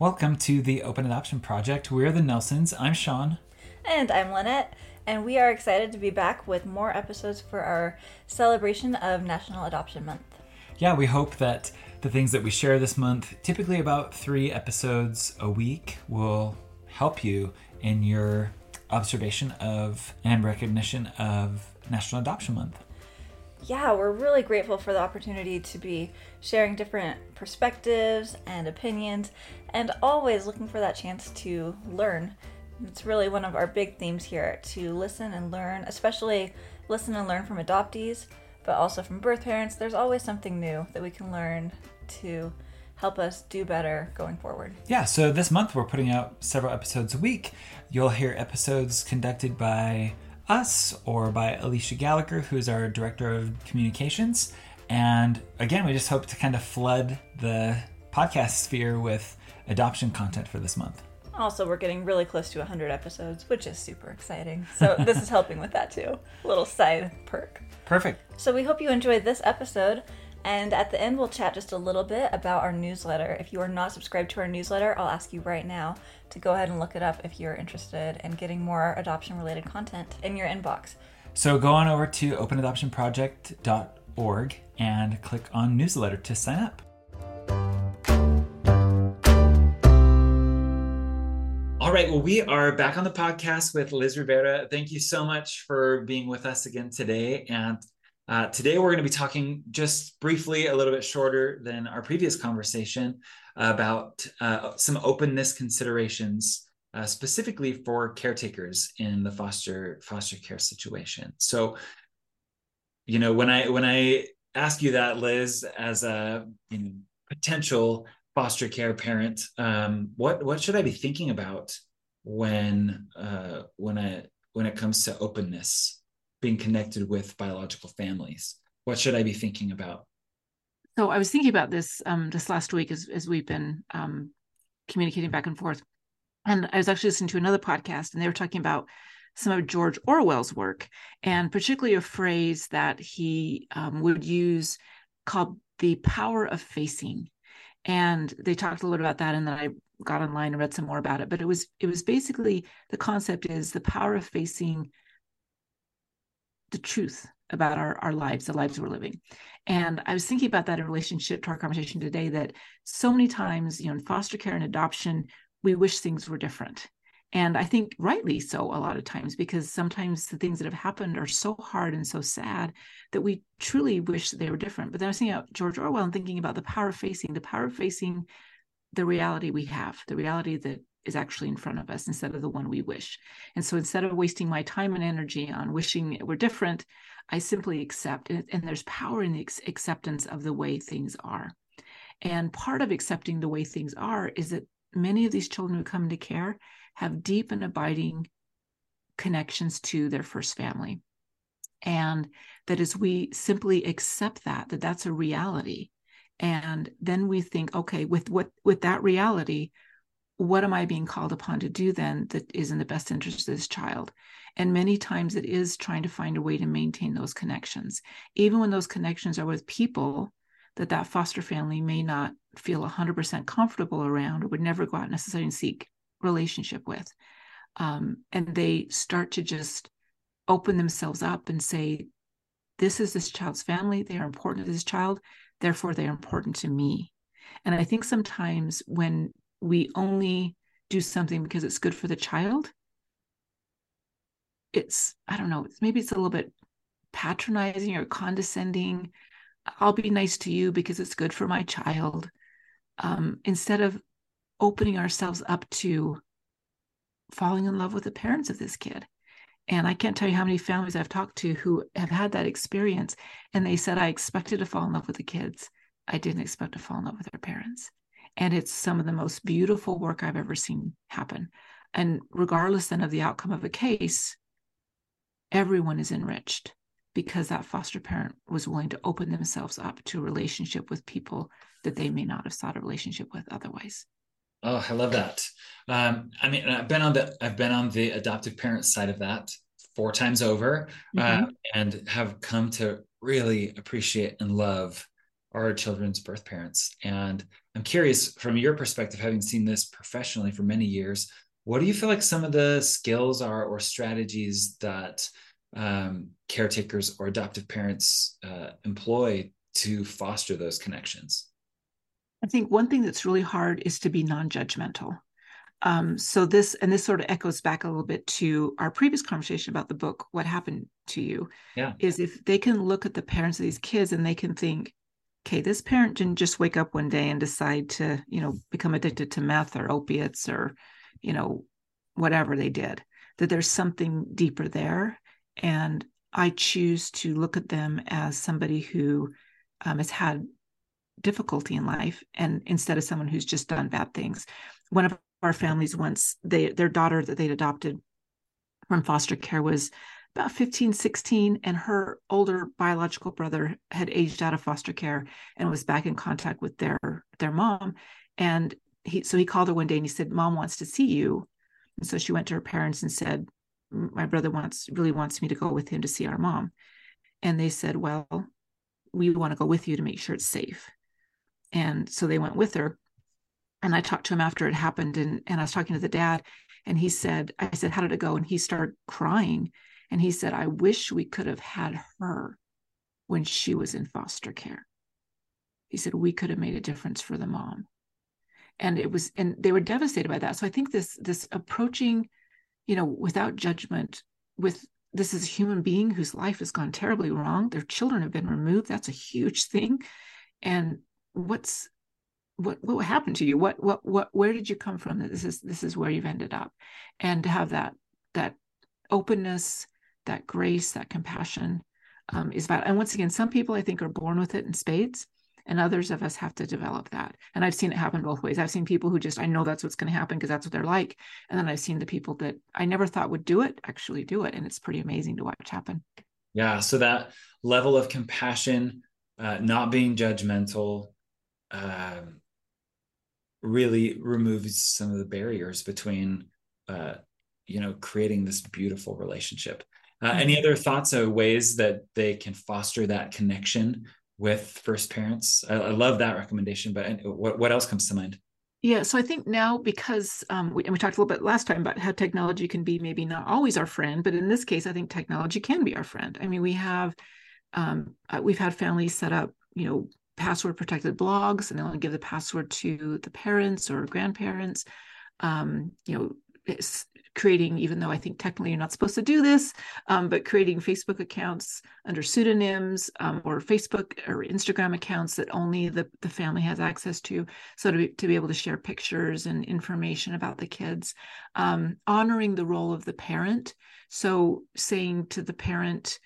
Welcome to the Open Adoption Project. We're the Nelsons. I'm Sean. And I'm Lynette. And we are excited to be back with more episodes for our celebration of National Adoption Month. Yeah, we hope that the things that we share this month, typically about three episodes a week, will help you in your observation of and recognition of National Adoption Month. Yeah, we're really grateful for the opportunity to be sharing different perspectives and opinions and always looking for that chance to learn. It's really one of our big themes here to listen and learn, especially listen and learn from adoptees, but also from birth parents. There's always something new that we can learn to help us do better going forward. Yeah, so this month we're putting out several episodes a week. You'll hear episodes conducted by us or by Alicia Gallagher, who's our director of communications. And again, we just hope to kind of flood the podcast sphere with adoption content for this month. Also, we're getting really close to 100 episodes, which is super exciting. So, this is helping with that too. Little side perk. Perfect. So, we hope you enjoyed this episode. And at the end, we'll chat just a little bit about our newsletter. If you are not subscribed to our newsletter, I'll ask you right now to go ahead and look it up if you're interested in getting more adoption related content in your inbox. So go on over to openadoptionproject.org and click on newsletter to sign up. All right, well, we are back on the podcast with Liz Rivera. Thank you so much for being with us again today. And uh, today, we're going to be talking just briefly, a little bit shorter than our previous conversation, about uh, some openness considerations, uh, specifically for caretakers in the foster foster care situation. So, you know, when I when I ask you that, Liz, as a you know, potential foster care parent, um, what what should I be thinking about when uh, when I when it comes to openness? Being connected with biological families? What should I be thinking about? So I was thinking about this um, this last week as as we've been um, communicating back and forth, and I was actually listening to another podcast, and they were talking about some of George Orwell's work, and particularly a phrase that he um, would use called the power of facing. And they talked a little about that, and then I got online and read some more about it. But it was it was basically the concept is the power of facing the truth about our, our lives, the lives we're living. And I was thinking about that in relationship to our conversation today that so many times, you know, in foster care and adoption, we wish things were different. And I think rightly so a lot of times, because sometimes the things that have happened are so hard and so sad that we truly wish they were different. But then I was thinking about George Orwell and thinking about the power of facing, the power of facing the reality we have, the reality that is actually in front of us instead of the one we wish. And so instead of wasting my time and energy on wishing it were different, I simply accept. And, and there's power in the acceptance of the way things are. And part of accepting the way things are is that many of these children who come into care have deep and abiding connections to their first family. And that as we simply accept that, that that's a reality. And then we think, okay, with what with that reality, what am I being called upon to do then that is in the best interest of this child? And many times it is trying to find a way to maintain those connections, even when those connections are with people that that foster family may not feel 100% comfortable around or would never go out necessarily and seek relationship with. Um, and they start to just open themselves up and say, this is this child's family. They are important to this child. Therefore, they are important to me. And I think sometimes when we only do something because it's good for the child. It's i don't know maybe it's a little bit patronizing or condescending. I'll be nice to you because it's good for my child. Um, instead of opening ourselves up to falling in love with the parents of this kid. And i can't tell you how many families i've talked to who have had that experience and they said i expected to fall in love with the kids. I didn't expect to fall in love with their parents and it's some of the most beautiful work I've ever seen happen. And regardless then of the outcome of a case, everyone is enriched because that foster parent was willing to open themselves up to a relationship with people that they may not have sought a relationship with otherwise. Oh, I love that. Um, I mean, I've been on the I've been on the adoptive parent side of that four times over, uh, mm-hmm. uh, and have come to really appreciate and love our children's birth parents. And I'm curious, from your perspective, having seen this professionally for many years, what do you feel like some of the skills are or strategies that um, caretakers or adoptive parents uh, employ to foster those connections? I think one thing that's really hard is to be non-judgmental. Um, so this and this sort of echoes back a little bit to our previous conversation about the book what happened to you yeah is if they can look at the parents of these kids and they can think okay this parent didn't just wake up one day and decide to you know become addicted to meth or opiates or you know whatever they did that there's something deeper there. And i choose to look at them as somebody who um, has had difficulty in life and instead of someone who's just done bad things. One of our families once they their daughter that they'd adopted from foster care was about 15 16 and her older biological brother had aged out of foster care and was back in contact with their their mom. And he so he called her one day and he said mom wants to see you. And so she went to her parents and said my brother wants really wants me to go with him to see our mom. And they said well we want to go with you to make sure it's safe. And so they went with her. And I talked to him after it happened and and I was talking to the dad and he said I said how did it go? And he started crying and he said I wish we could have had her when she was in foster care. He said we could have made a difference for the mom. And it was and they were devastated by that. So I think this this approaching you know without judgment with this is a human being whose life has gone terribly wrong. Their children have been removed. That's a huge thing. And what's what what happened to you what what what where did you come from this is this is where you've ended up and to have that that openness that grace that compassion um, is vital and once again some people i think are born with it in spades and others of us have to develop that. And i've seen it happen both ways. I've seen people who just i know that's what's going to happen because that's what they're like. And then i've seen the people that i never thought would do it actually do it and it's pretty amazing to watch happen. Yeah so that level of compassion uh, not being judgmental um, really removes some of the barriers between uh, you know creating this beautiful relationship uh, any other thoughts or ways that they can foster that connection with first parents? I, I love that recommendation but what, what else comes to mind? Yeah, so I think now because um, we, and we talked a little bit last time about how technology can be maybe not always our friend, but in this case, I think technology can be our friend. I mean, we have um, uh, we've had families set up, you know, password protected blogs and they only give the password to the parents or grandparents. Um, you know creating even though i think technically you're not supposed to do this um, but creating facebook accounts under pseudonyms um, or facebook or instagram accounts that only the, the family has access to. So to be, to be able to share pictures and information about the kids um, honoring the role of the parent. So saying to the parent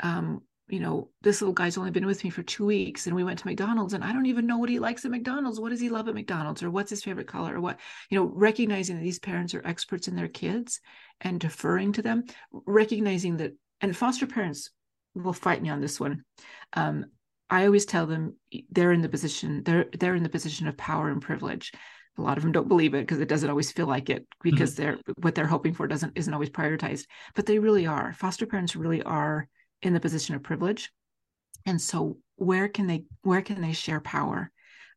um, you know, this little guy's only been with me for two weeks and we went to McDonald's and I don't even know what he likes at McDonald's. What does he love at McDonald's or what's his favorite color or what, you know, recognizing that these parents are experts in their kids and deferring to them, recognizing that, and foster parents will fight me on this one. Um, I always tell them they're in the position, they're, they're in the position of power and privilege. A lot of them don't believe it because it doesn't always feel like it because mm-hmm. they're what they're hoping for doesn't isn't always prioritized. But they really are. Foster parents really are in the position of privilege. And so where can they where can they share power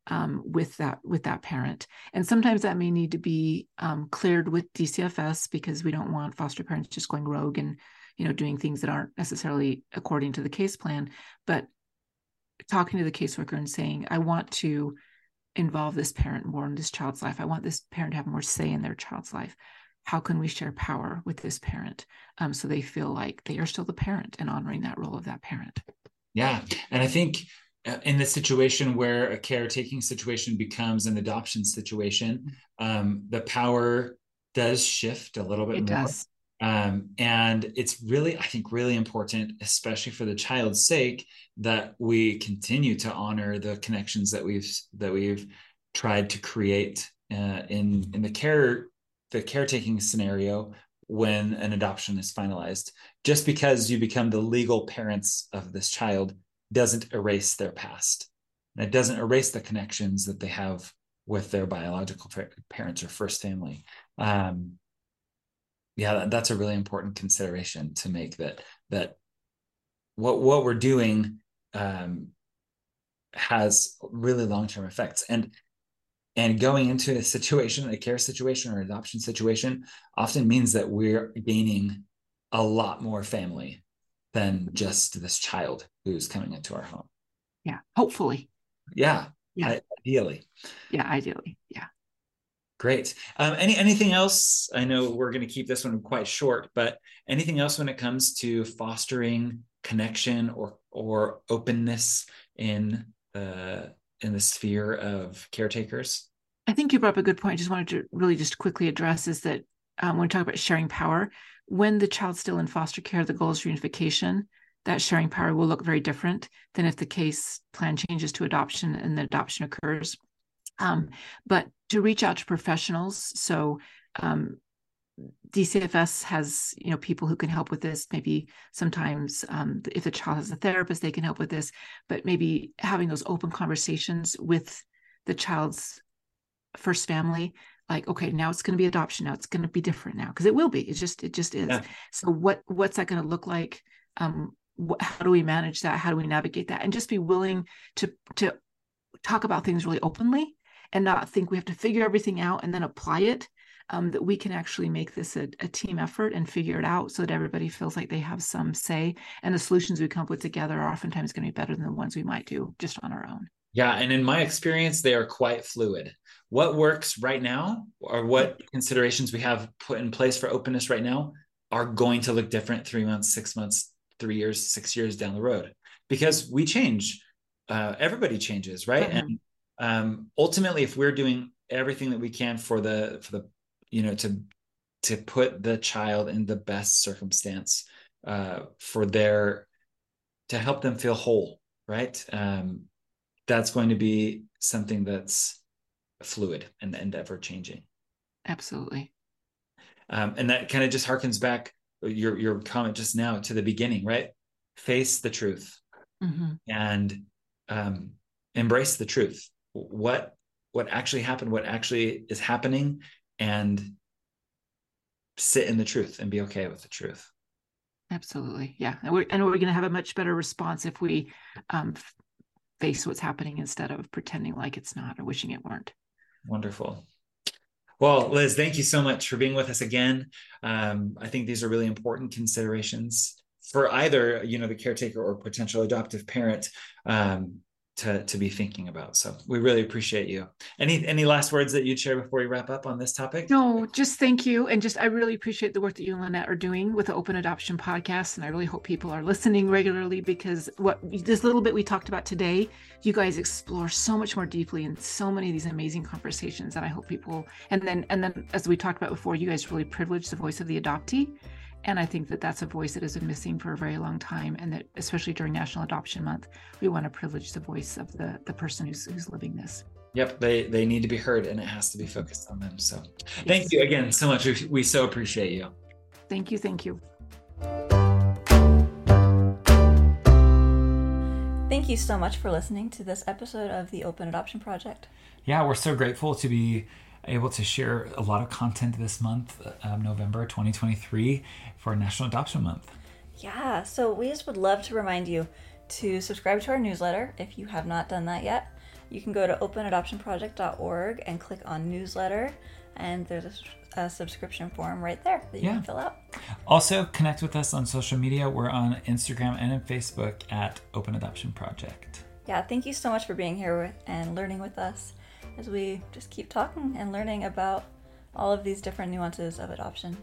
um, with that with that parent? And sometimes that may need to be um, cleared with dcfs because we don't want foster parents just going rogue and you know doing things that aren't necessarily according to the case plan. But talking to the caseworker and saying i want to involve this parent more in this child's life. I want this parent to have more say in their child's life how can we share power with this parent? Um, so they feel like they are still the parent and honoring that role of that parent. Yeah and i think uh, in the situation where a caretaking situation becomes an adoption situation um, the power does shift a little bit it more. does. Um, and it's really i think really important especially for the child's sake that we continue to honor the connections that we've that we've tried to create uh, in in the care the caretaking scenario when an adoption is finalized. Just because you become the legal parents of this child doesn't erase their past. And it doesn't erase the connections that they have with their biological parents or first family. Um, yeah, that's a really important consideration to make that that what what we're doing um, has really long-term effects and and going into a situation a care situation or adoption situation often means that we're gaining a lot more family than just this child who's coming into our home. Yeah hopefully. Yeah yeah. Ideally. Yeah ideally yeah. Great. Um, any anything else? I know we're going to keep this one quite short but anything else when it comes to fostering connection or or openness in the in the sphere of caretakers? I think you brought up a good point. I just wanted to really just quickly address is that um, when we talk about sharing power when the child's still in foster care the goal is reunification. That sharing power will look very different than if the case plan changes to adoption and the adoption occurs. Um, but to reach out to professionals so um, DCFS has you know people who can help with this. Maybe sometimes um, if the child has a therapist, they can help with this. But maybe having those open conversations with the child's first family, like okay, now it's going to be adoption. Now it's going to be different now because it will be. It just it just is. Yeah. So what what's that going to look like? Um, what, how do we manage that? How do we navigate that? And just be willing to to talk about things really openly and not think we have to figure everything out and then apply it um, that we can actually make this a, a, team effort and figure it out so that everybody feels like they have some say. And the solutions we come up with together are oftentimes going to be better than the ones we might do just on our own. Yeah and in my experience they are quite fluid. What works right now or what considerations we have put in place for openness right now are going to look different three months six months three years six years down the road. Because we change uh, everybody changes right? Mm-hmm. and um, ultimately if we're doing everything that we can for the for the you know to to put the child in the best circumstance uh, for their to help them feel whole right? Um, that's going to be something that's fluid and, and ever changing absolutely. Um, and that kind of just harkens back your your comment just now to the beginning right? Face the truth. Mm-hmm. and um, embrace the truth. What what actually happened what actually is happening and sit in the truth and be okay with the truth. Absolutely. Yeah. And we're, and we're going to have a much better response if we um, face what's happening instead of pretending like it's not or wishing it weren't. Wonderful. Well liz thank you so much for being with us again. Um, i think these are really important considerations for either you know the caretaker or potential adoptive parent. Um, to to be thinking about. So we really appreciate you. Any any last words that you'd share before we wrap up on this topic? No, just thank you, and just I really appreciate the work that you and Lynette are doing with the Open Adoption podcast, and I really hope people are listening regularly because what this little bit we talked about today, you guys explore so much more deeply in so many of these amazing conversations, and I hope people and then and then as we talked about before, you guys really privilege the voice of the adoptee and I think that that's a voice that has been missing for a very long time, and that especially during National Adoption Month, we want to privilege the voice of the the person who's who's living this. Yep, they they need to be heard, and it has to be focused on them. So, yes. thank you again so much. We, we so appreciate you. Thank you. Thank you. Thank you so much for listening to this episode of the Open Adoption Project. Yeah, we're so grateful to be able to share a lot of content this month, um, November 2023, for National Adoption Month. Yeah, so we just would love to remind you to subscribe to our newsletter if you have not done that yet. You can go to openadoptionproject.org and click on newsletter, and there's a, a subscription form right there that you yeah. can fill out. Also, connect with us on social media. We're on Instagram and on Facebook at Open Adoption Project. Yeah, thank you so much for being here and learning with us as we just keep talking and learning about all of these different nuances of adoption.